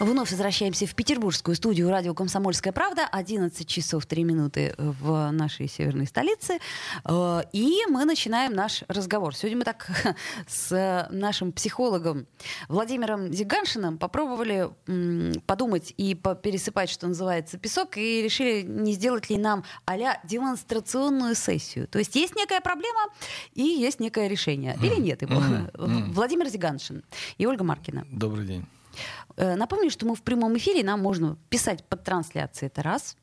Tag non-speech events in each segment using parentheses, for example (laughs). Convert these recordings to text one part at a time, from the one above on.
Вновь возвращаемся в петербургскую студию радио «Комсомольская правда». 11 часов 3 минуты в нашей северной столице. Э, и мы начинаем наш разговор. Сегодня мы так (laughs) с нашим психологом Владимиром Зиганшиным попробовали подумать и пересыпать, что называется, песок, и решили, не сделать ли нам а демонстрационную сессию. То есть есть некая проблема и есть некое решение. Или (laughs) нет его? Владимир Зиганшин и Ольга Маркина. Добрый день. Э, напомню, что мы в прямом эфире, нам можно писать под трансляцией, это раз.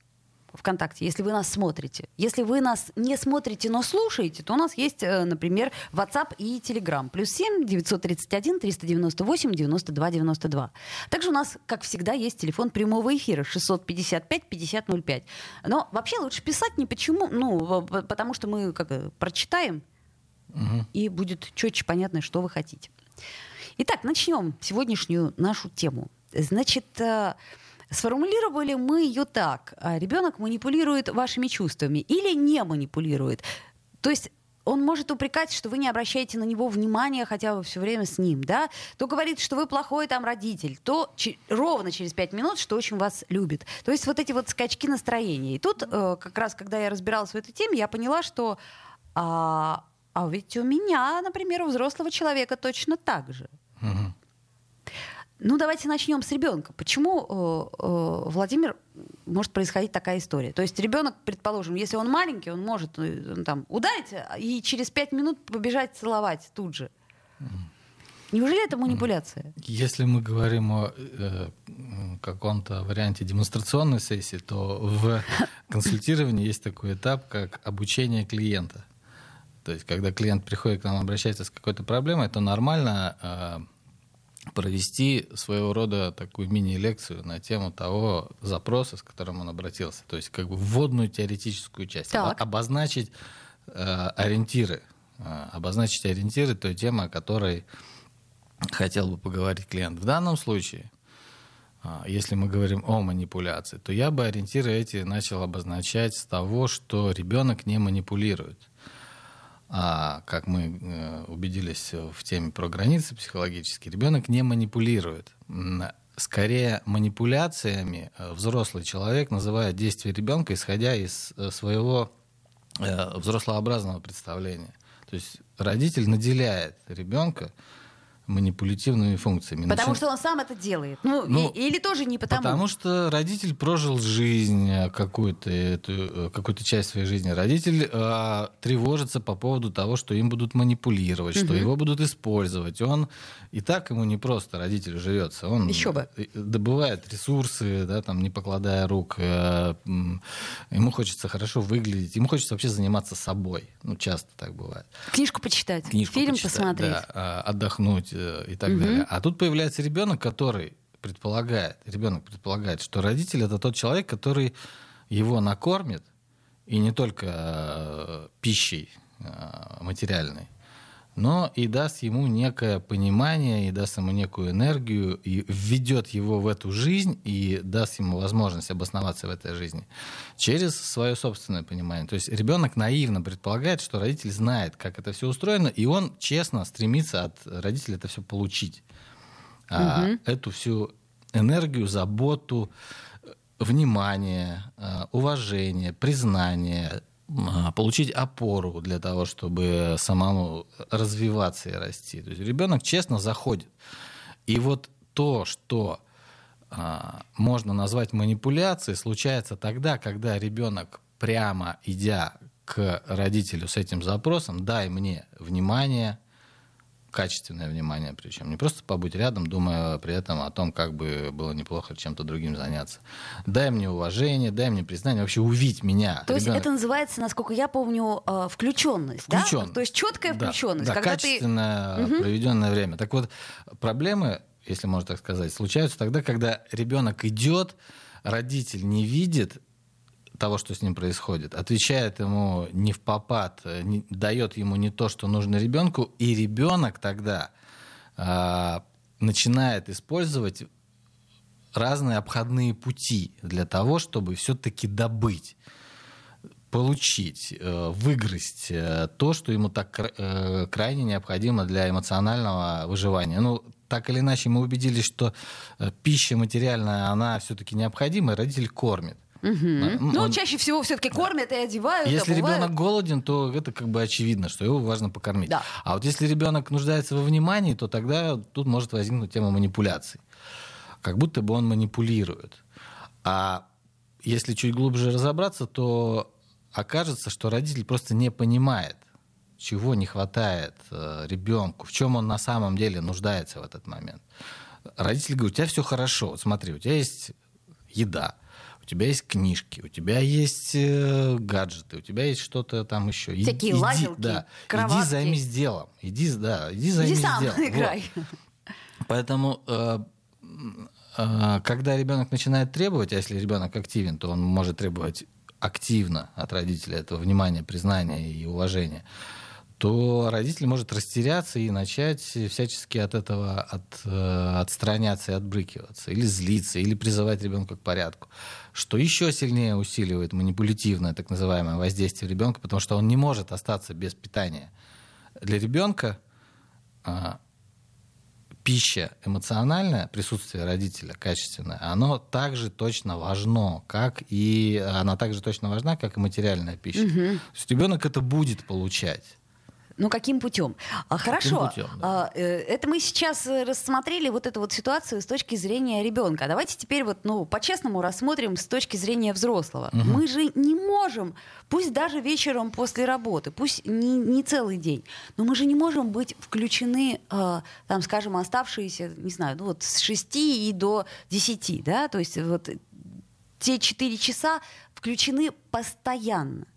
ВКонтакте, если вы нас смотрите. Если вы нас не смотрите, но слушаете, то у нас есть, э, например, WhatsApp и Telegram. Плюс 7 931 398 92 92. Также у нас, как всегда, есть телефон прямого эфира 655 5005. Но вообще лучше писать не почему, ну, потому что мы как э, прочитаем, угу. и будет четче понятно, что вы хотите. Итак, начнем сегодняшнюю нашу тему. Значит, э, сформулировали мы ее так. А, Ребенок манипулирует вашими чувствами или не манипулирует. То есть он может упрекать, что вы не обращаете на него внимания, хотя вы все время с ним, да, то говорит, что вы плохой там родитель, то ровно через пять минут, что очень вас любит. То есть вот эти вот скачки настроения. И тут э, как раз, когда я разбиралась в этой теме, я поняла, что а, а ведь у меня, например, у взрослого человека точно так же. Угу. Ну, давайте начнем с ребенка. Почему, э, э, Владимир, может происходить такая история? То есть ребенок, предположим, если он маленький, он может э, он, там, ударить и через пять минут побежать целовать тут же. Неужели это манипуляция? Если мы говорим о э, каком-то варианте демонстрационной сессии, то в консультировании есть такой этап, как обучение клиента. То есть, когда клиент приходит к нам, обращается с какой-то проблемой, то нормально э, провести своего рода такую мини-лекцию на тему того запроса, с которым он обратился. То есть, как бы вводную теоретическую часть. Так. Обозначить э, ориентиры. Э, обозначить ориентиры той темы, о которой хотел бы поговорить клиент. В данном случае если мы говорим о манипуляции, то я бы ориентиры эти начал обозначать с того, что ребенок не манипулирует. А, как мы э, убедились в теме про границы психологические, ребенок не манипулирует. Скорее манипуляциями э, взрослый человек называет действия ребенка, исходя из э, своего взрослообразного представления. То есть родитель наделяет ребенка манипулятивными функциями. Потому Начи... что он сам это делает. Ну, ну и, или тоже не потому. Потому что родитель прожил жизнь, э, какую-то, эту, э, какую-то часть своей жизни. Родитель э, тревожится по поводу того, что им будут манипулировать, угу. что его будут использовать. Он и так ему не просто родитель живется. Он Еще бы. добывает ресурсы, да, там, не покладая рук. Э, ему хочется хорошо выглядеть. Ему хочется вообще заниматься собой. Ну, часто так бывает. Книжку почитать, Книжку фильм почитать, посмотреть. Да, отдохнуть Э, и так угу. далее. А тут появляется ребенок, который предполагает, ребенок предполагает, что родитель это тот человек, который его накормит, и не только э, пищей э, материальной, но и даст ему некое понимание, и даст ему некую энергию, и введет его в эту жизнь, и даст ему возможность обосноваться в этой жизни через свое собственное понимание. То есть ребенок наивно предполагает, что родитель знает, как это все устроено, и он честно стремится от родителя это все получить. А угу. эту всю энергию, заботу, внимание, а, уважение, признание, а, получить опору для того, чтобы самому развиваться и расти. То есть ребенок честно заходит. И вот то, что а, можно назвать манипуляцией, случается тогда, когда ребенок прямо идя к родителю с этим запросом, дай мне внимание, качественное внимание причем. Не просто побыть рядом, думая при этом о том, как бы было неплохо чем-то другим заняться. Дай мне уважение, дай мне признание, вообще увидеть меня. То ребенок. есть это называется, насколько я помню, э, включенность, Включен. да? То есть четкая включенность. Да, да качественное ты... проведенное время. Так вот, проблемы, если можно так сказать, случаются тогда, когда ребенок идет, родитель не видит, того, что с ним происходит, отвечает ему не в попад, э, не, дает ему не то, что нужно ребенку, и ребенок тогда э, начинает использовать разные обходные пути для того, чтобы все-таки добыть получить, э, выгрызть э, то, что ему так э, крайне необходимо для эмоционального выживания. Ну, так или иначе, мы убедились, что пища материальная, она все-таки необходима, и родитель кормит. Угу. Ну, он... чаще всего все-таки кормят и одевают. Если обувают. ребенок голоден, то это как бы очевидно, что его важно покормить. Да. А вот если ребенок нуждается во внимании, то тогда тут может возникнуть тема манипуляций. Как будто бы он манипулирует. А если чуть глубже разобраться, то окажется, что родитель просто не понимает, чего не хватает э, ребенку, в чем он на самом деле нуждается в этот момент. Родитель говорит, у тебя все хорошо, вот смотри, у тебя есть еда, тебя есть книжки, у тебя есть э, гаджеты, у тебя есть что-то там еще. Всякие иди, лазилки, да, кроватки. Иди займись делом. Иди, да, иди займись иди сам делом. играй. Вот. Поэтому э, э, когда ребенок начинает требовать, а если ребенок активен, то он может требовать активно от родителя этого внимания, признания и уважения, то родитель может растеряться и начать всячески от этого от, э, отстраняться и отбрыкиваться, или злиться, или призывать ребенка к порядку, что еще сильнее усиливает манипулятивное так называемое воздействие ребенка, потому что он не может остаться без питания. Для ребенка а, пища эмоциональная, присутствие родителя качественное, оно также точно важно, как и она также точно важна, как и материальная пища. Угу. То есть ребенок это будет получать. Ну, каким путем? А, хорошо. путем, да. А, э, это мы сейчас э, рассмотрели вот эту вот ситуацию с точки зрения ребенка. Давайте теперь вот, ну, по-честному рассмотрим с точки зрения взрослого. Угу. Мы же не можем, пусть даже вечером после работы, пусть не, не целый день, но мы же не можем быть включены, э, там, скажем, оставшиеся, не знаю, ну вот с 6 и до 10, да, то есть вот те 4 часа включены постоянно.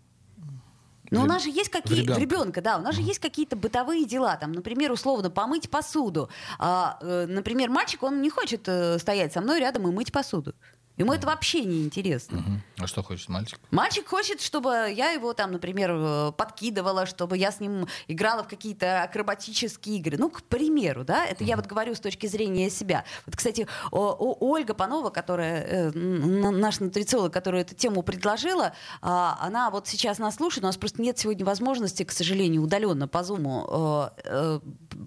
Но у нас же есть какие-то... Ребенка, да. У нас же есть какие-то бытовые дела. Там, например, условно, помыть посуду. А, э, например, мальчик, он не хочет э, стоять со мной рядом и мыть посуду. Ему это вообще не интересно. Угу. А что хочет мальчик? Мальчик хочет, чтобы я его там, например, э, подкидывала, чтобы я с ним играла в какие-то акробатические игры. Ну, к примеру, да, это угу. я вот говорю с точки зрения себя. Вот, кстати, о, о, Ольга Панова, которая э, наш нутрициолог, которая эту тему предложила, э, она вот сейчас нас слушает, у нас просто нет сегодня возможности, к сожалению, удаленно по Зуму э, э,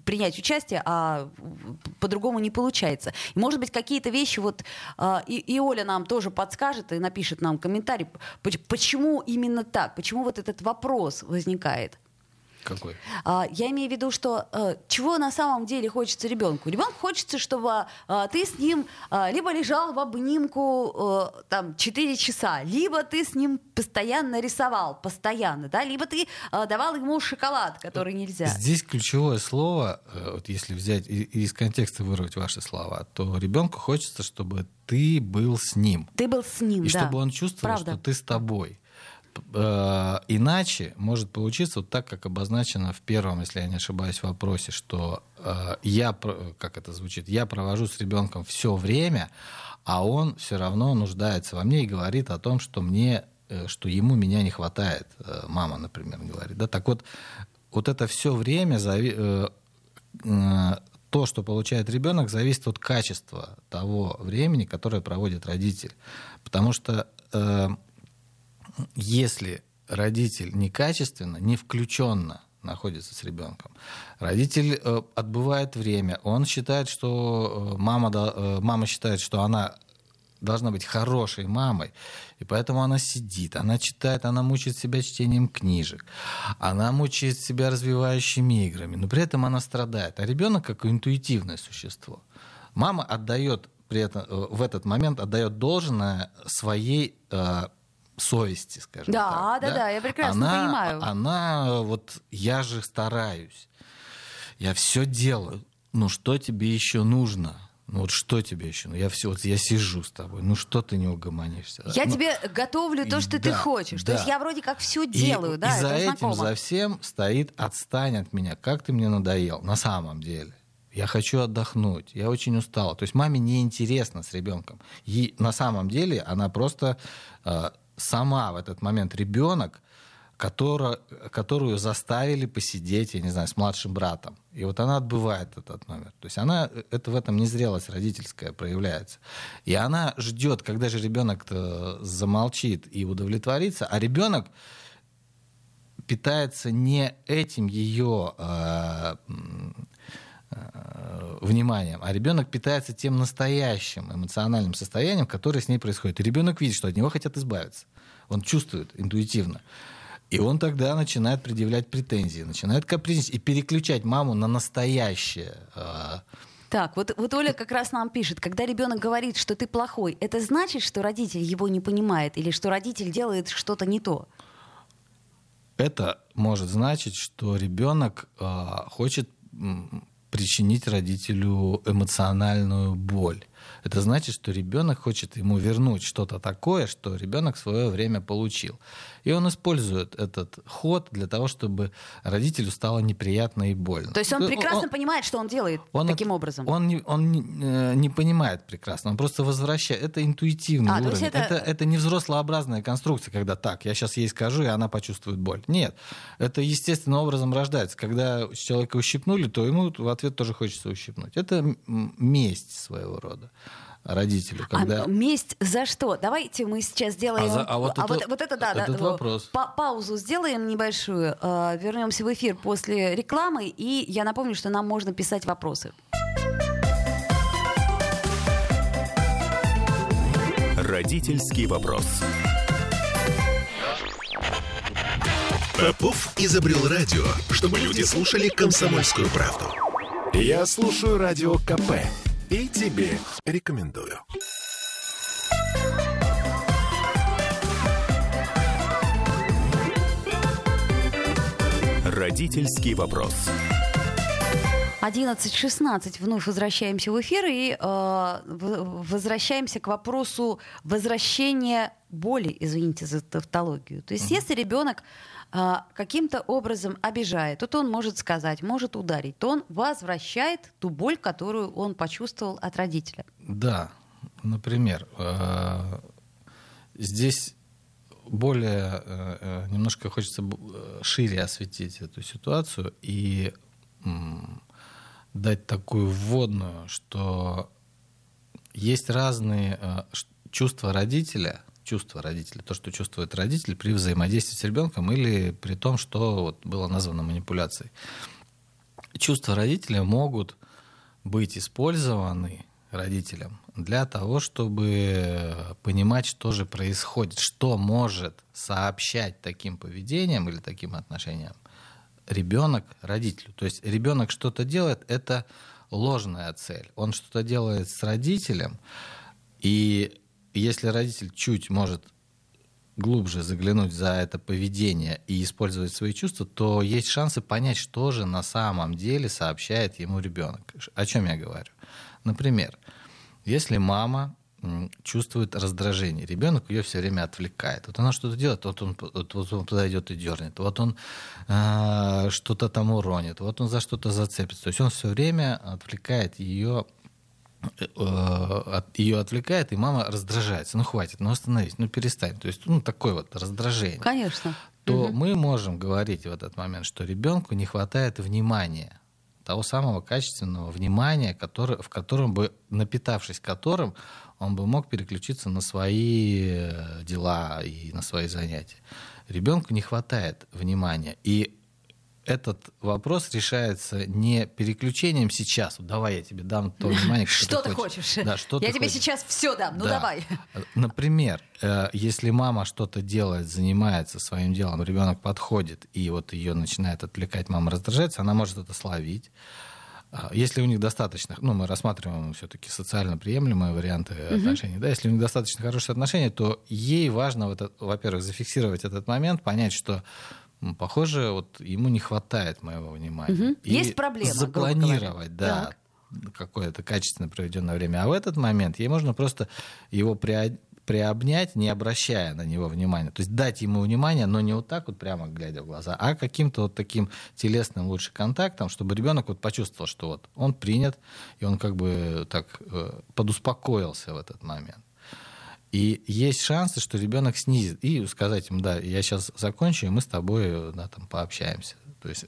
принять участие, а по-другому не получается. И, может быть, какие-то вещи вот э, и, и Оля нам тоже подскажет и напишет нам комментарий, почему именно так, почему вот этот вопрос возникает. Какой? А, я имею в виду, что а, чего на самом деле хочется ребенку? Ребенку хочется, чтобы а, ты с ним а, либо лежал в обнимку а, там 4 часа, либо ты с ним постоянно рисовал, постоянно, да, либо ты а, давал ему шоколад, который нельзя. Здесь ключевое слово, вот если взять и, и из контекста вырвать ваши слова, то ребенку хочется, чтобы ты был с ним. Ты был с ним, и да. чтобы он чувствовал, Правда. что ты с тобой. Э, иначе может получиться вот так, как обозначено в первом, если я не ошибаюсь, вопросе, что э, я, как это звучит, я провожу с ребенком все время, а он все равно нуждается во мне и говорит о том, что мне, э, что ему меня не хватает, э, мама, например, говорит. Да? Так вот, вот это все время зави... э, э, то, что получает ребенок, зависит от качества того времени, которое проводит родитель. Потому что э, если родитель некачественно, не включенно находится с ребенком. Родитель э, отбывает время, он считает, что э, мама, э, мама считает, что она должна быть хорошей мамой, и поэтому она сидит, она читает, она мучает себя чтением книжек, она мучает себя развивающими играми, но при этом она страдает. А ребенок как интуитивное существо. Мама отдает при этом, в этот момент отдает должное своей э, совести, скажем да, так. Да, да, да, я прекрасно она, понимаю. Она вот, я же стараюсь, я все делаю. Ну что тебе еще нужно? Ну вот что тебе еще? Ну я все, вот я сижу с тобой. Ну что ты не угомонишься? Я ну, тебе готовлю то, что да, ты хочешь. Да. То есть я вроде как все делаю, и, да, и за этим, знакомо. за всем стоит отстань от меня. Как ты мне надоел? На самом деле. Я хочу отдохнуть, я очень устала. То есть маме неинтересно с ребенком. И на самом деле она просто э, сама в этот момент ребенок, которая, которую заставили посидеть, я не знаю, с младшим братом. И вот она отбывает этот номер. То есть она, это в этом незрелость родительская проявляется. И она ждет, когда же ребенок замолчит и удовлетворится, а ребенок питается не этим ее э, вниманием, а ребенок питается тем настоящим эмоциональным состоянием, которое с ней происходит. И ребенок видит, что от него хотят избавиться. Он чувствует интуитивно. И он тогда начинает предъявлять претензии, начинает капризничать и переключать маму на настоящее. Э, так, вот, вот Оля как раз нам пишет, когда ребенок говорит, что ты плохой, это значит, что родитель его не понимает или что родитель делает что-то не то? Это может значить, что ребенок э, хочет причинить родителю эмоциональную боль. Это значит, что ребенок хочет ему вернуть что-то такое, что ребенок в свое время получил. И он использует этот ход для того, чтобы родителю стало неприятно и больно. То есть он прекрасно он, понимает, что он делает он таким это, образом? Он, не, он не, э, не понимает прекрасно, он просто возвращает. Это интуитивный а, уровень. Это... Это, это не взрослообразная конструкция, когда так, я сейчас ей скажу, и она почувствует боль. Нет, это естественным образом рождается. Когда человека ущипнули, то ему в ответ тоже хочется ущипнуть. Это месть своего рода родителю. А когда... А месть за что? Давайте мы сейчас сделаем... А, за, а, вот, а это, вот, вот это, да, этот да, вопрос. Па паузу сделаем небольшую, э, вернемся в эфир после рекламы, и я напомню, что нам можно писать вопросы. Родительский вопрос. Попов изобрел радио, чтобы люди слушали комсомольскую правду. Я слушаю радио КП и тебе рекомендую. Родительский вопрос. 11.16 вновь возвращаемся в эфир и э, возвращаемся к вопросу возвращения боли, извините за тавтологию. То есть, mm-hmm. если ребенок а, каким-то образом обижает, то он может сказать, может ударить, то он возвращает ту боль, которую он почувствовал от родителя. Да, например, э, здесь более э, э, немножко хочется шире осветить эту ситуацию и дать такую вводную, что есть разные чувства родителя, чувства родителя, то, что чувствует родитель при взаимодействии с ребенком или при том, что вот было названо манипуляцией. Чувства родителя могут быть использованы родителям для того, чтобы понимать, что же происходит, что может сообщать таким поведением или таким отношением ребенок родителю. То есть ребенок что-то делает, это ложная цель. Он что-то делает с родителем, и если родитель чуть может глубже заглянуть за это поведение и использовать свои чувства, то есть шансы понять, что же на самом деле сообщает ему ребенок. О чем я говорю? Например, если мама чувствует раздражение. Ребенок ее все время отвлекает. Вот она что-то делает, вот он, вот, он подойдет и дернет, вот он э, что-то там уронит, вот он за что-то зацепится. То есть он все время отвлекает ее ее отвлекает, и мама раздражается. Ну, хватит, ну, остановись, ну, перестань. То есть, ну, такое вот раздражение. Конечно. То угу. мы можем говорить в этот момент, что ребенку не хватает внимания, того самого качественного внимания, который, в котором бы, напитавшись которым, он бы мог переключиться на свои э, дела и на свои занятия. Ребенку не хватает внимания. И этот вопрос решается не переключением сейчас. Давай я тебе дам то внимание, (laughs) что, ты хочешь. Да, что я тебе хочешь. сейчас все дам. Ну да. давай. (laughs) Например, э, если мама что-то делает, занимается своим делом, ребенок подходит и вот ее начинает отвлекать, мама раздражается, она может это словить. А, если у них достаточно, ну, мы рассматриваем все-таки социально приемлемые варианты mm-hmm. отношений, да, если у них достаточно хорошие отношения, то ей важно, во-первых, зафиксировать этот момент, понять, что похоже, вот ему не хватает моего внимания. Угу. И Есть проблема. Запланировать, да, так. какое-то качественно проведенное время. А в этот момент ей можно просто его при, приобнять, не обращая на него внимания. То есть дать ему внимание, но не вот так вот прямо глядя в глаза, а каким-то вот таким телесным лучше контактом, чтобы ребенок вот почувствовал, что вот он принят, и он как бы так э, подуспокоился в этот момент. И есть шансы, что ребенок снизит. И сказать ему, да, я сейчас закончу, и мы с тобой да, там, пообщаемся. То есть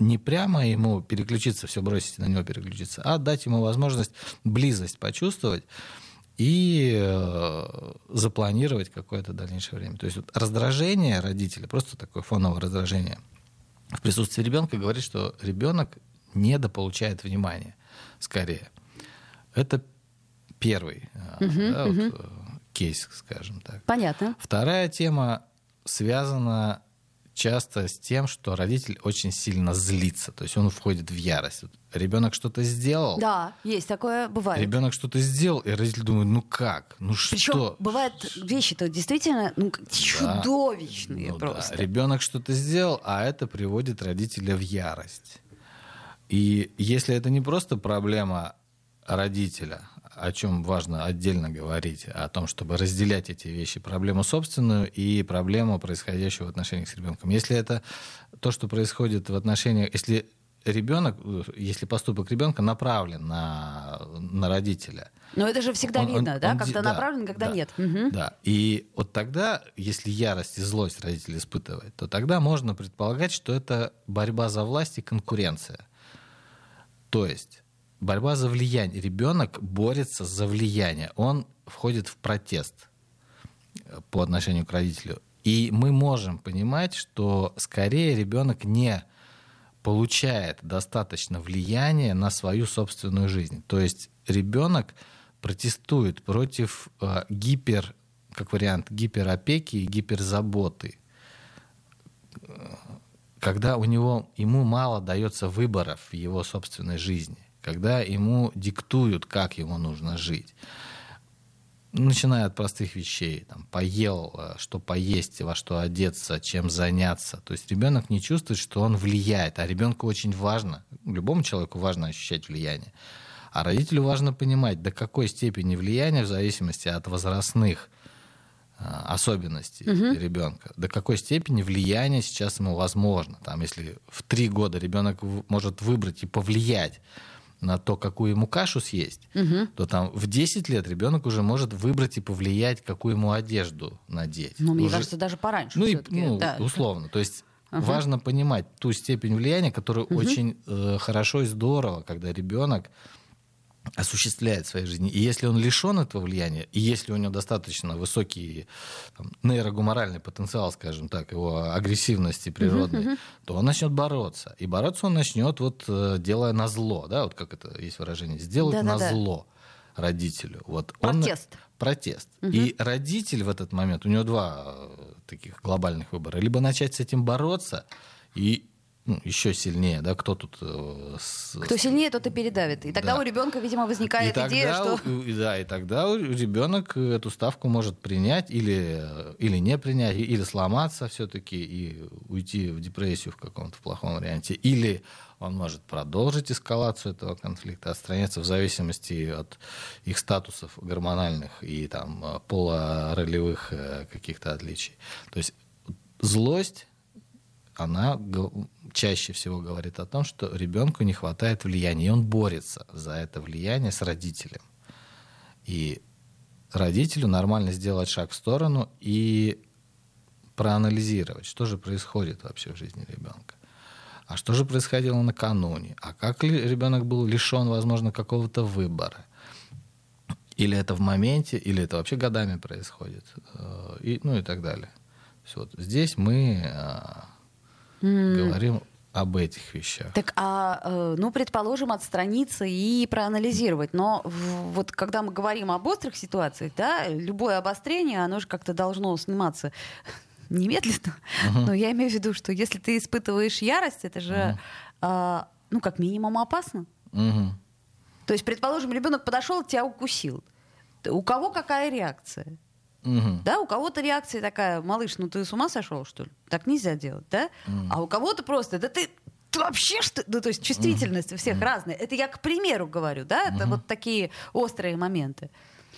не прямо ему переключиться, все бросить на него переключиться, а дать ему возможность близость почувствовать и э, запланировать какое-то дальнейшее время. То есть вот раздражение родителя, просто такое фоновое раздражение в присутствии ребенка говорит, что ребенок недополучает внимания, скорее. Это первый угу, да, угу. Вот, кейс, скажем так. Понятно. Вторая тема связана часто с тем, что родитель очень сильно злится, то есть он входит в ярость. Ребенок что-то сделал. Да, есть такое, бывает. Ребенок что-то сделал, и родитель думает, ну как, ну Причем что? бывают вещи-то действительно ну, чудовищные ну, просто. Да. Ребенок что-то сделал, а это приводит родителя в ярость. И если это не просто проблема родителя, о чем важно отдельно говорить, о том, чтобы разделять эти вещи, проблему собственную и проблему происходящего в отношениях с ребенком. Если это то, что происходит в отношениях, если ребенок, если поступок ребенка направлен на, на родителя. Но это же всегда он, видно, он, да? Он, когда да, направлен, когда да, нет. Угу. Да. И вот тогда, если ярость и злость родитель испытывает, то тогда можно предполагать, что это борьба за власть и конкуренция. То есть борьба за влияние. Ребенок борется за влияние. Он входит в протест по отношению к родителю. И мы можем понимать, что скорее ребенок не получает достаточно влияния на свою собственную жизнь. То есть ребенок протестует против э, гипер, как вариант, гиперопеки и гиперзаботы. Когда у него, ему мало дается выборов в его собственной жизни когда ему диктуют, как ему нужно жить. Начиная от простых вещей, там, поел, э, что поесть, во что одеться, чем заняться. То есть ребенок не чувствует, что он влияет, а ребенку очень важно, любому человеку важно ощущать влияние. А родителю важно понимать, до какой степени влияния в зависимости от возрастных э, особенностей угу. ребенка, до какой степени влияние сейчас ему возможно. Там, если в три года ребенок может выбрать и повлиять на то, какую ему кашу съесть, угу. то там в 10 лет ребенок уже может выбрать и повлиять, какую ему одежду надеть. Ну, мне уже... кажется, даже пораньше. Ну, и, ну да. условно. То есть Ага. Важно понимать ту степень влияния, которую угу. очень э, хорошо и здорово, когда ребенок осуществляет в своей жизни. И если он лишен этого влияния, и если у него достаточно высокий там, нейрогуморальный потенциал, скажем так, его агрессивности природной, uh-huh, uh-huh. то он начнет бороться. И бороться он начнет вот э, делая на зло, да, вот как это есть выражение, сделать на зло родителю. Вот протест. Он, протест. Угу. И родитель в этот момент, у него два э, таких глобальных выбора. Либо начать с этим бороться и ну, еще сильнее, да, кто тут... Э, с, кто сильнее, тот и передавит. И тогда да. у ребенка, видимо, возникает и идея, тогда, что... И, да, и тогда ребенок эту ставку может принять или, или не принять, или сломаться все-таки и уйти в депрессию в каком-то плохом варианте. Или он может продолжить эскалацию этого конфликта, отстраняться в зависимости от их статусов гормональных и там полуролевых э, каких-то отличий. То есть злость она чаще всего говорит о том, что ребенку не хватает влияния, и он борется за это влияние с родителем. И родителю нормально сделать шаг в сторону и проанализировать, что же происходит вообще в жизни ребенка. А что же происходило накануне? А как ребенок был лишен, возможно, какого-то выбора? Или это в моменте, или это вообще годами происходит? Э, и, ну и так далее. Вот здесь мы э, mm. говорим об этих вещах. Так, а, э, ну, предположим, отстраниться и проанализировать. Но вот когда мы говорим об острых ситуациях, да, любое обострение, оно же как-то должно сниматься (laughs) немедленно. Uh-huh. Но я имею в виду, что если ты испытываешь ярость, это же, uh-huh. а, ну, как минимум опасно. Uh-huh. То есть, предположим, ребенок подошел, тебя укусил. У кого какая реакция? Угу. Да, у кого-то реакция такая, малыш, ну ты с ума сошел, что ли? Так нельзя делать, да? Угу. А у кого-то просто, да ты, ты вообще что? Ну, то есть чувствительность у всех разная. Это я к примеру говорю, да? Это вот такие острые моменты.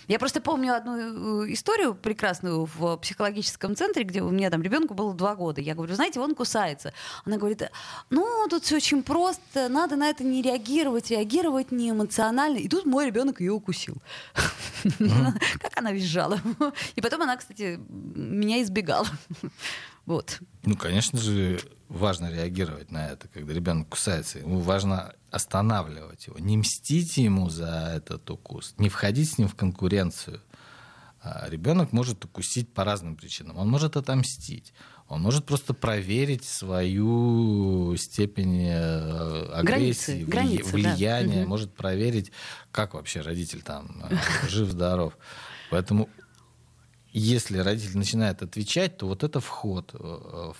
Я просто помню одну э, историю прекрасную в психологическом центре, где у меня там ребенку было два года. Я говорю, знаете, он кусается. Она говорит, ну, тут все очень просто, надо на это не реагировать, реагировать не эмоционально. И тут мой ребенок ее укусил. (laughs) Как она визжала. И потом она, кстати, меня избегала. Вот. Ну, конечно же, важно реагировать на это, когда ребенок кусается. Ему важно останавливать его, не мстить ему за этот укус, не входить с ним в конкуренцию. А ребенок может укусить по разным причинам. Он может отомстить. Он может просто проверить свою степень э, агрессии, границы, границы, влияния, да. может проверить, как вообще родитель там э, жив-здоров. Поэтому если родитель начинает отвечать, то вот это вход, э,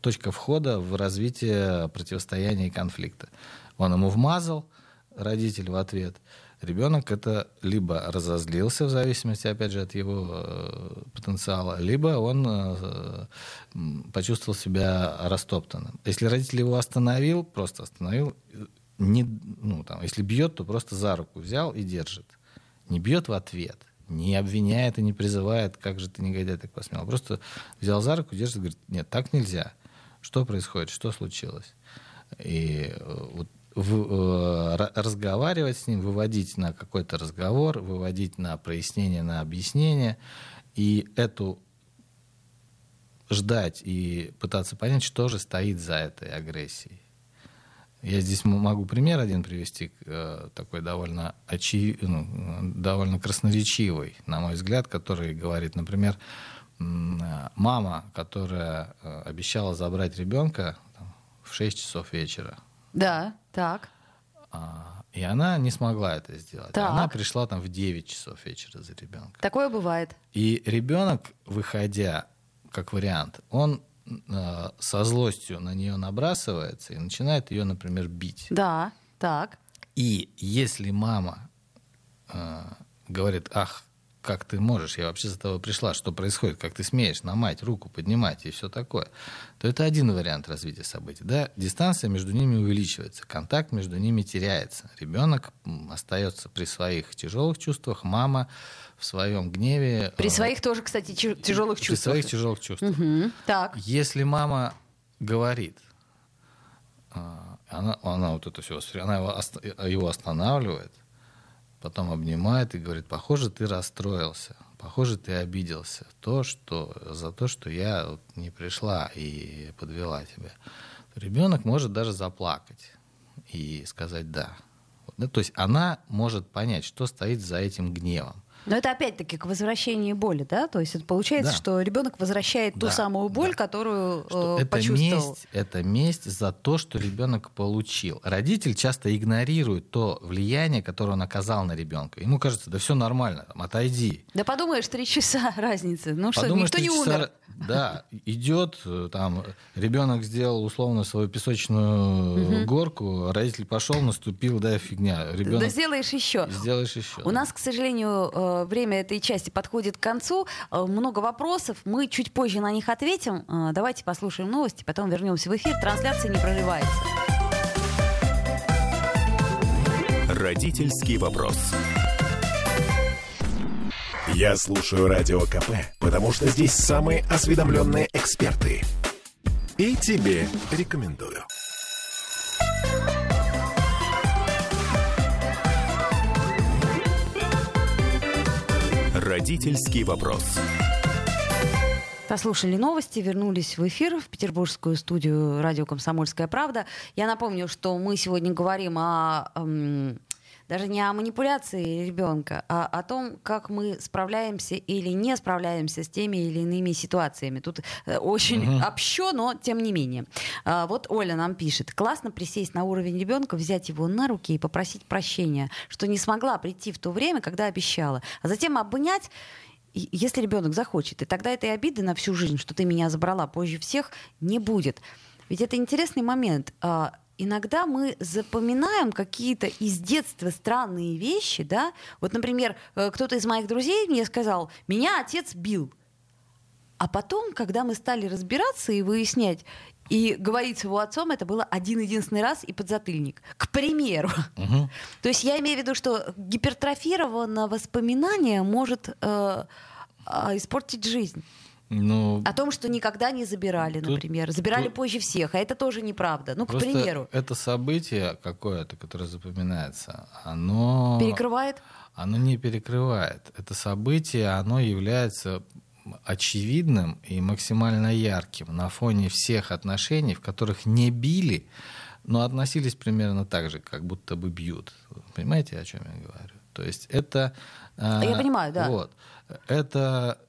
точка входа в развитие противостояния и конфликта. Он ему вмазал, родитель в ответ. Ребенок это либо разозлился, в зависимости, опять же, от его э, потенциала, либо он э, почувствовал себя растоптанным. Если родитель его остановил, просто остановил, не, ну, там, если бьет, то просто за руку взял и держит. Не бьет в ответ, не обвиняет и не призывает, как же ты негодяй так посмел. Просто взял за руку, держит, говорит, нет, так нельзя. Что происходит, что случилось? И вот в, разговаривать с ним, выводить на какой-то разговор, выводить на прояснение, на объяснение, и эту ждать и пытаться понять, что же стоит за этой агрессией. Я здесь могу пример один привести, такой довольно, очи... ну, довольно красноречивый, на мой взгляд, который говорит, например, мама, которая обещала забрать ребенка в 6 часов вечера. Да, так. И она не смогла это сделать. Так. Она пришла там в 9 часов вечера за ребенком. Такое бывает. И ребенок, выходя, как вариант, он э, со злостью на нее набрасывается и начинает ее, например, бить. Да, так. И если мама э, говорит, ах, как ты можешь, я вообще за тобой пришла, что происходит, как ты смеешь на мать руку поднимать и все такое, то это один вариант развития событий. Да? Дистанция между ними увеличивается, контакт между ними теряется. Ребенок остается при своих тяжелых чувствах, мама в своем гневе. При своих тоже, кстати, тяжелых чувствах. При своих тяжелых чувствах. Угу. Так. Если мама говорит, она, она вот это все, она его, его останавливает, потом обнимает и говорит, похоже, ты расстроился, похоже, ты обиделся то, что, за то, что я вот не пришла и подвела тебя. Ребенок может даже заплакать и сказать «да». да. То есть она может понять, что стоит за этим гневом. Но это опять-таки к возвращению боли, да? То есть это получается, Да. что ребенок возвращает ту Да, самую боль, да. которую Что э, это почувствовал. месть, это месть за то, что ребенок получил. Родитель часто игнорирует то влияние, которое он оказал на ребенка. Ему кажется, да все нормально, там, отойди. Да подумаешь, три часа (laughs) разницы. Ну что, Подумаешь, никто не часа- умер. Да, идет, э, там, ребенок сделал условно свою песочную горку, родитель пошел, наступил, да, фигня. Ребенок Да сделаешь еще. сделаешь еще. У нас, к сожалению, э, время этой части подходит к концу. Э, Много вопросов. Мы чуть позже на них ответим. Э, Давайте послушаем новости, потом вернемся в эфир. Трансляция не прерывается. Родительский вопрос. Я слушаю Радио КП, потому что здесь самые осведомленные эксперты. И тебе рекомендую. Родительский вопрос. Послушали новости, вернулись в эфир в петербургскую студию радио «Комсомольская правда». Я напомню, что мы сегодня говорим о... эм, даже не о манипуляции ребенка, а о том, как мы справляемся или не справляемся с теми или иными ситуациями. Тут э, очень общо, но тем не менее. А, вот Оля нам пишет. Классно присесть на уровень ребенка, взять его на руки и попросить прощения, что не смогла прийти в то время, когда обещала. А затем обнять если ребенок захочет, и тогда этой обиды на всю жизнь, что ты меня забрала позже всех, не будет. Ведь это интересный момент. Иногда мы запоминаем какие-то из детства странные вещи, да? Вот, например, э, кто-то из моих друзей мне сказал, меня отец бил. А потом, когда мы стали разбираться и выяснять, и говорить с его отцом это было один-единственный раз и подзатыльник. К примеру. Мгм. (laughs) То есть я имею в виду, что гипертрофированное воспоминание может э, а, испортить жизнь. Ну, О том, что никогда не забирали, Тут- например. Забирали тут- позже всех, а это тоже неправда. Ну, к примеру, это событие какое-то, которое запоминается, оно... перекрывает. оно не перекрывает. Это событие, оно является очевидным и максимально ярким на фоне всех отношений, в которых не били, но относились примерно так же, как будто бы бьют. Понимаете, о чем я говорю? То есть это... э, Я понимаю, да. Вот. Это э,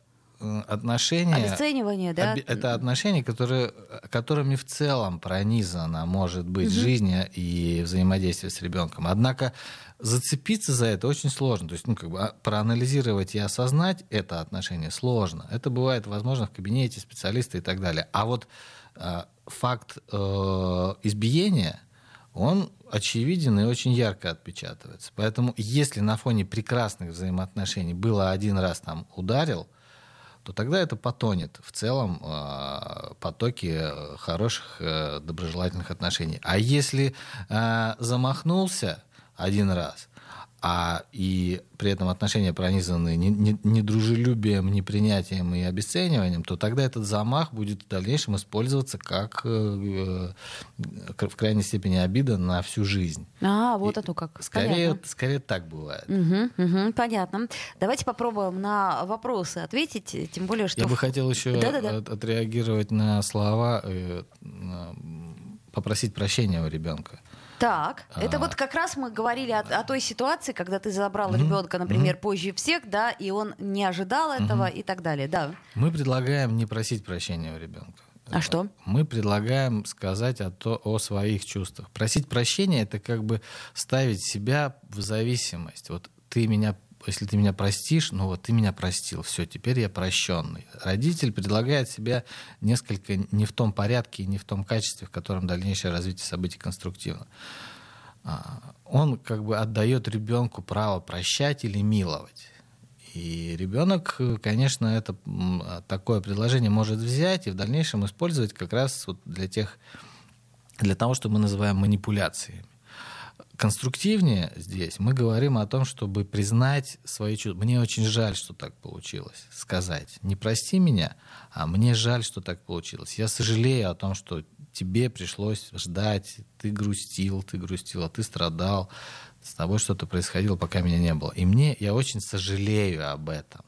отношения... Обесценивание, да? Оби- Это отношения, которые, которыми в целом пронизана может быть жизнь и взаимодействие с ребенком. Однако зацепиться за это очень сложно. То есть, ну, как бы а, проанализировать и осознать это отношение сложно. Это бывает, возможно, в кабинете специалиста и так далее. А вот э, факт э, избиения, он очевиден и очень ярко отпечатывается. Поэтому, если на фоне прекрасных взаимоотношений было один раз там ударил, то тогда это потонет в целом э, потоке хороших э, доброжелательных отношений. А если э, замахнулся один раз, а и при этом отношения пронизаны не- не- недружелюбием, непринятием и обесцениванием, то тогда этот замах будет в дальнейшем использоваться как э, э, в крайней степени обида на всю жизнь. А, вот И это как. Скорее, Понятно. скорее так бывает. Мгм, мгм, понятно. Давайте попробуем на вопросы ответить, тем более, что... Я бы хотел еще Да-да-да. от- отреагировать на слова, э, попросить прощения у ребенка. Так, это А. вот как раз мы говорили о, о той ситуации, когда ты забрал ребенка, например, позже всех, да, и он не ожидал этого и так далее, да. Мы предлагаем не просить прощения у ребенка. А что? Мы предлагаем сказать о, то, о своих чувствах. Просить прощения это как бы ставить себя в зависимость. Вот ты меня, если ты меня простишь, ну вот ты меня простил, все, теперь я прощенный. Родитель предлагает себя несколько не в том порядке и не в том качестве, в котором дальнейшее развитие событий конструктивно. А, Он как бы отдает ребенку право прощать или миловать. И ребенок, конечно, это такое предложение может взять и в дальнейшем использовать как раз вот для тех, для того, что мы называем манипуляциями. Конструктивнее здесь мы говорим о том, чтобы признать свои чувства. Мне очень жаль, что так получилось. Сказать, не прости меня, а мне жаль, что так получилось. Я сожалею о том, что тебе пришлось ждать, ты грустил, ты грустила, ты страдал, с тобой что-то происходило, пока меня не было. И мне, я очень сожалею об этом.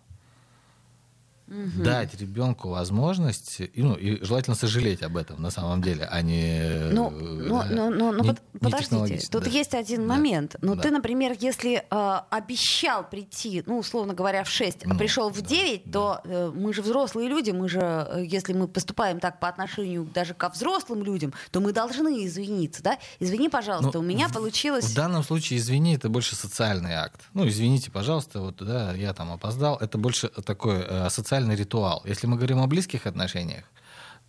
Дать ребенку возможность, и, ну, и желательно сожалеть об этом на самом деле, а не... Ну, э, ну, ну, ну, ну, не- под- не подождите, тут да. есть один Да. момент. Ну, Да. ты, например, если э, обещал прийти, ну, условно говоря, в 6, а Ну, пришел в да, 9, то э, мы же взрослые люди, мы же, э, если мы поступаем так по отношению даже ко взрослым людям, то мы должны извиниться, да? Извини, пожалуйста, Ну, у меня в- получилось... В данном случае, извини, это больше социальный акт. Ну, извините, пожалуйста, вот, да, я там опоздал. Это больше такой э, социальный ритуал. Если мы говорим о близких отношениях,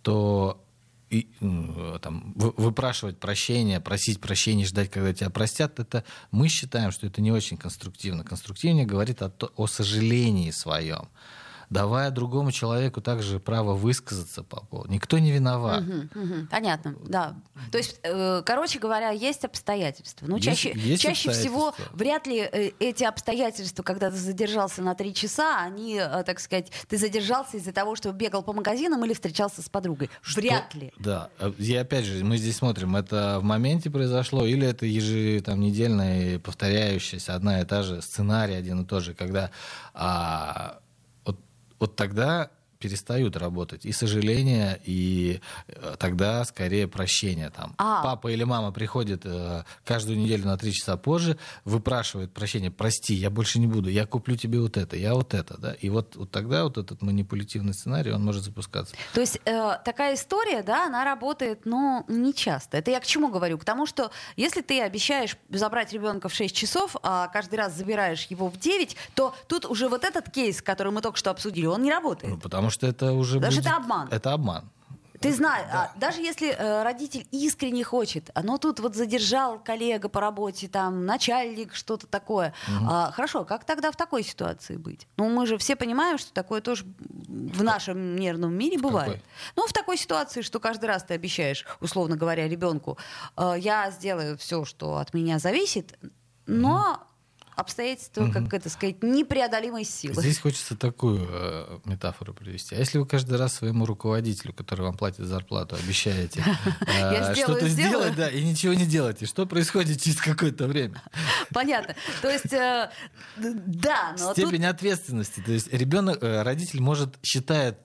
то и, м, там, вы- выпрашивать прощения, просить прощения, ждать, когда тебя простят, это мы считаем, что это не очень конструктивно. Конструктивнее говорит о, о сожалении своем, давая другому человеку также право высказаться по поводу. Никто не виноват. Мгм, мгм, понятно, да. То есть, э, короче говоря, есть обстоятельства. Ну, Есть- чаще, есть чаще всего обстоятельства. вряд ли э, эти обстоятельства, когда ты задержался на три часа, они, э, так сказать, ты задержался из-за того, что бегал по магазинам или встречался с подругой. Вряд ли. Да. И опять же, мы здесь смотрим, это в моменте произошло, или это ежи, там, недельная повторяющаяся одна и та же сценарий один и тот же, когда а, вот, тогда перестают работать и сожаление, и э, тогда скорее прощение. Там. А. Папа или мама приходит э, каждую неделю на три часа позже, выпрашивает прощение, прости, я больше не буду, я куплю тебе вот это, я вот это. Да? И вот, вот тогда вот этот манипулятивный сценарий, он может запускаться. То есть э, такая история, да, она работает, но не часто. Это я к чему говорю? К тому, что если ты обещаешь забрать ребенка в 6 часов, а каждый раз забираешь его в 9, то тут уже вот этот кейс, который мы только что обсудили, он не работает. Ну, потому что это уже Даже будет- это обман. Это обман. Ты знаешь, да. а, даже если э, родитель искренне хочет, но тут вот задержал коллега по работе, там, начальник, что-то такое. Угу. А, хорошо, как тогда в такой ситуации быть? Ну, мы же все понимаем, что такое тоже в нашем нервном мире в бывает. Какой? Ну, в такой ситуации, что каждый раз ты обещаешь, условно говоря, ребенку, э, я сделаю все, что от меня зависит, но обстоятельства, угу. как это сказать, непреодолимой силы. Здесь хочется такую э, метафору привести. А если вы каждый раз своему руководителю, который вам платит зарплату, обещаете (laughs) э, что-то сделать, да, и ничего не делаете, что происходит через какое-то время? (laughs) Понятно. То есть, э, да, но Степень ответственности. То есть ребенок, э, родитель может, считает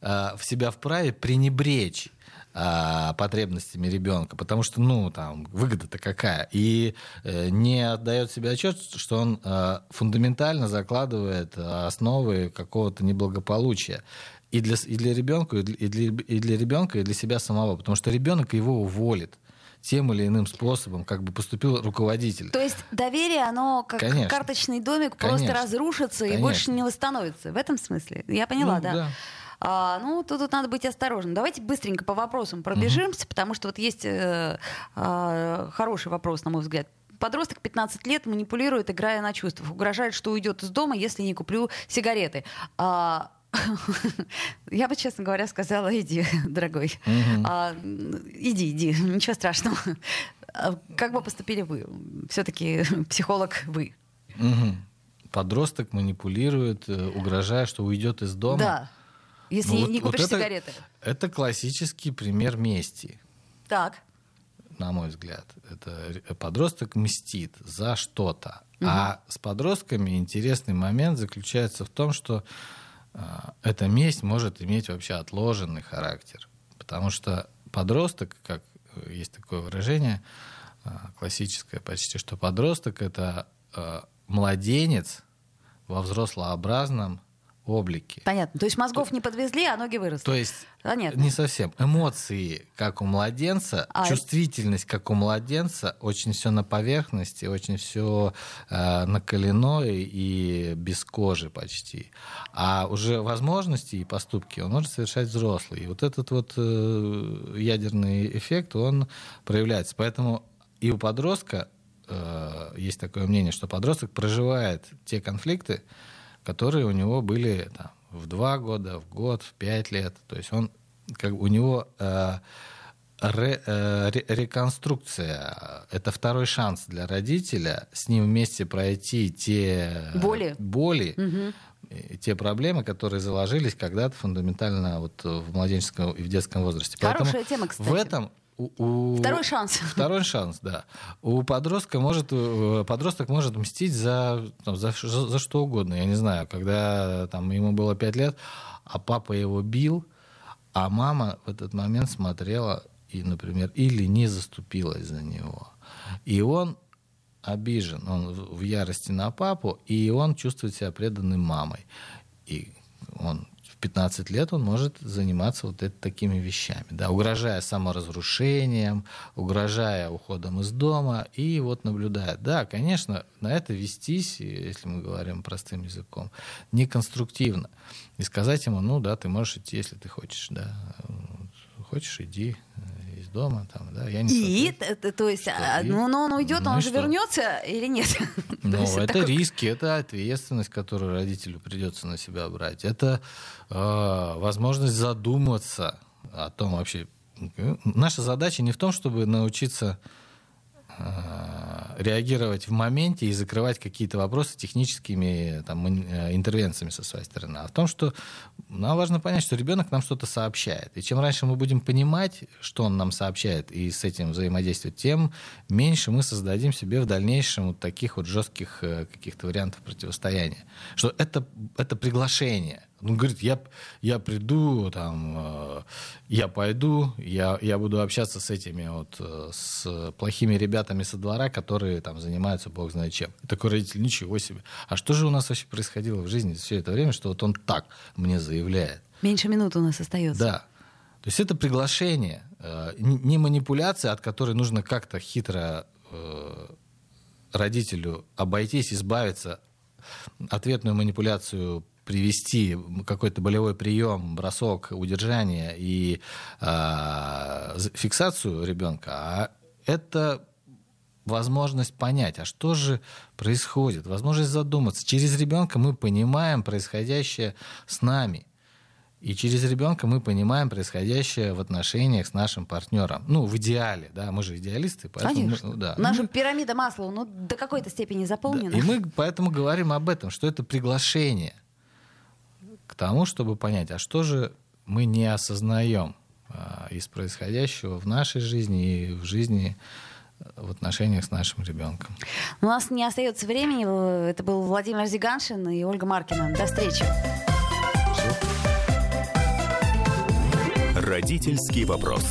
в себя вправе пренебречь а, потребностями ребенка, потому что, ну, там, выгода-то какая. И э, не отдает себе отчет, что он э, фундаментально закладывает основы какого-то неблагополучия и для, и для ребенка, и для, и для ребенка, и для себя самого, потому что ребенок его уволит тем или иным способом, как бы поступил руководитель. То есть доверие, оно как Конечно. карточный домик Конечно. просто разрушится Конечно. и больше не восстановится. В этом смысле? Я поняла, ну, да. да. А, ну, тут, тут надо быть осторожным. Давайте быстренько по вопросам пробежимся, угу. потому что вот есть э, э, хороший вопрос, на мой взгляд. Подросток 15 лет манипулирует, играя на чувствах. Угрожает, что уйдет из дома, если не куплю сигареты. А, (laughs) я бы, честно говоря, сказала, иди, (laughs) дорогой. Угу. А, иди, иди, (laughs) ничего страшного. А как бы поступили вы? Все-таки психолог вы. Угу. Подросток манипулирует, э, угрожая, что уйдет из дома. Да. Если ну, не вот, купишь вот это, сигареты. Это классический пример мести. Так. На мой взгляд. Это подросток мстит за что-то. Угу. А с подростками интересный момент заключается в том, что э, эта месть может иметь вообще отложенный характер. Потому что подросток, как э, есть такое выражение, э, классическое почти, что подросток это э, младенец во взрослообразном облике. Понятно. То есть мозгов не подвезли, а ноги выросли. То есть Понятно. не совсем. Эмоции, как у младенца, а чувствительность, как у младенца, очень все на поверхности, очень все э, накалено и без кожи почти. А уже возможности и поступки он может совершать взрослый. И вот этот вот э, ядерный эффект, он проявляется. Поэтому и у подростка э, есть такое мнение, что подросток проживает те конфликты, которые у него были там, в два года, в год, в пять лет. То есть он, как у него э, ре, э, реконструкция. Это второй шанс для родителя с ним вместе пройти те боли, боли угу те проблемы, которые заложились когда-то фундаментально вот в младенческом и в детском возрасте. Хорошая Поэтому тема, кстати. В этом у, у... Второй шанс. (laughs) Второй шанс, да. У подростка может, э, подросток может мстить за, там, за, за что угодно. Я не знаю, когда там, ему было 5 лет, а папа его бил, а мама в этот момент смотрела и, например, или не заступилась за него. И он обижен, он в ярости на папу, и он чувствует себя преданным мамой. И он 15 лет он может заниматься вот это, такими вещами, да, угрожая саморазрушением, угрожая уходом из дома и вот наблюдает. Да, конечно, на это вестись, если мы говорим простым языком, неконструктивно. И сказать ему, ну да, ты можешь идти, если ты хочешь, да, хочешь, иди, дома, там, да, я не И, то, то есть, а, и, ну, но он уйдет, ну, он же вернется или нет? (laughs) Ну, это такой... риски, это ответственность, которую родителю придется на себя брать. Это э, возможность задуматься о том вообще. Наша задача не в том, чтобы научиться реагировать в моменте и закрывать какие-то вопросы техническими там, э, интервенциями со своей стороны, а в том, что нам важно понять, что ребенок нам что-то сообщает. И чем раньше мы будем понимать, что он нам сообщает, и с этим взаимодействовать, тем меньше мы создадим себе в дальнейшем вот таких вот жестких э, каких-то вариантов противостояния. Что это, это приглашение – он говорит, я, я приду, там, э, я пойду, я, я буду общаться с этими вот, э, с плохими ребятами со двора, которые там занимаются бог знает чем. И такой родитель, ничего себе. А что же у нас вообще происходило в жизни все это время, что вот он так мне заявляет? Меньше минуты у нас остается. Да. То есть это приглашение, э, не манипуляция, от которой нужно как-то хитро родителю обойтись, избавиться, ответную манипуляцию привести какой-то болевой прием, бросок, удержание и э, фиксацию ребенка, а это возможность понять, а что же происходит, возможность задуматься. Через ребенка мы понимаем происходящее с нами. И через ребенка мы понимаем происходящее в отношениях с нашим партнером. Ну, в идеале, да, мы же идеалисты. Поэтому Конечно. Мы, да. Наша мы... пирамида масла, ну, до какой-то степени заполнена. Да. И мы поэтому говорим об этом, что это приглашение к тому, чтобы понять, а что же мы не осознаем а, из происходящего в нашей жизни и в жизни в отношениях с нашим ребенком. У нас не остается времени. Это был Владимир Зиганшин и Ольга Маркина. До встречи. Родительский вопрос.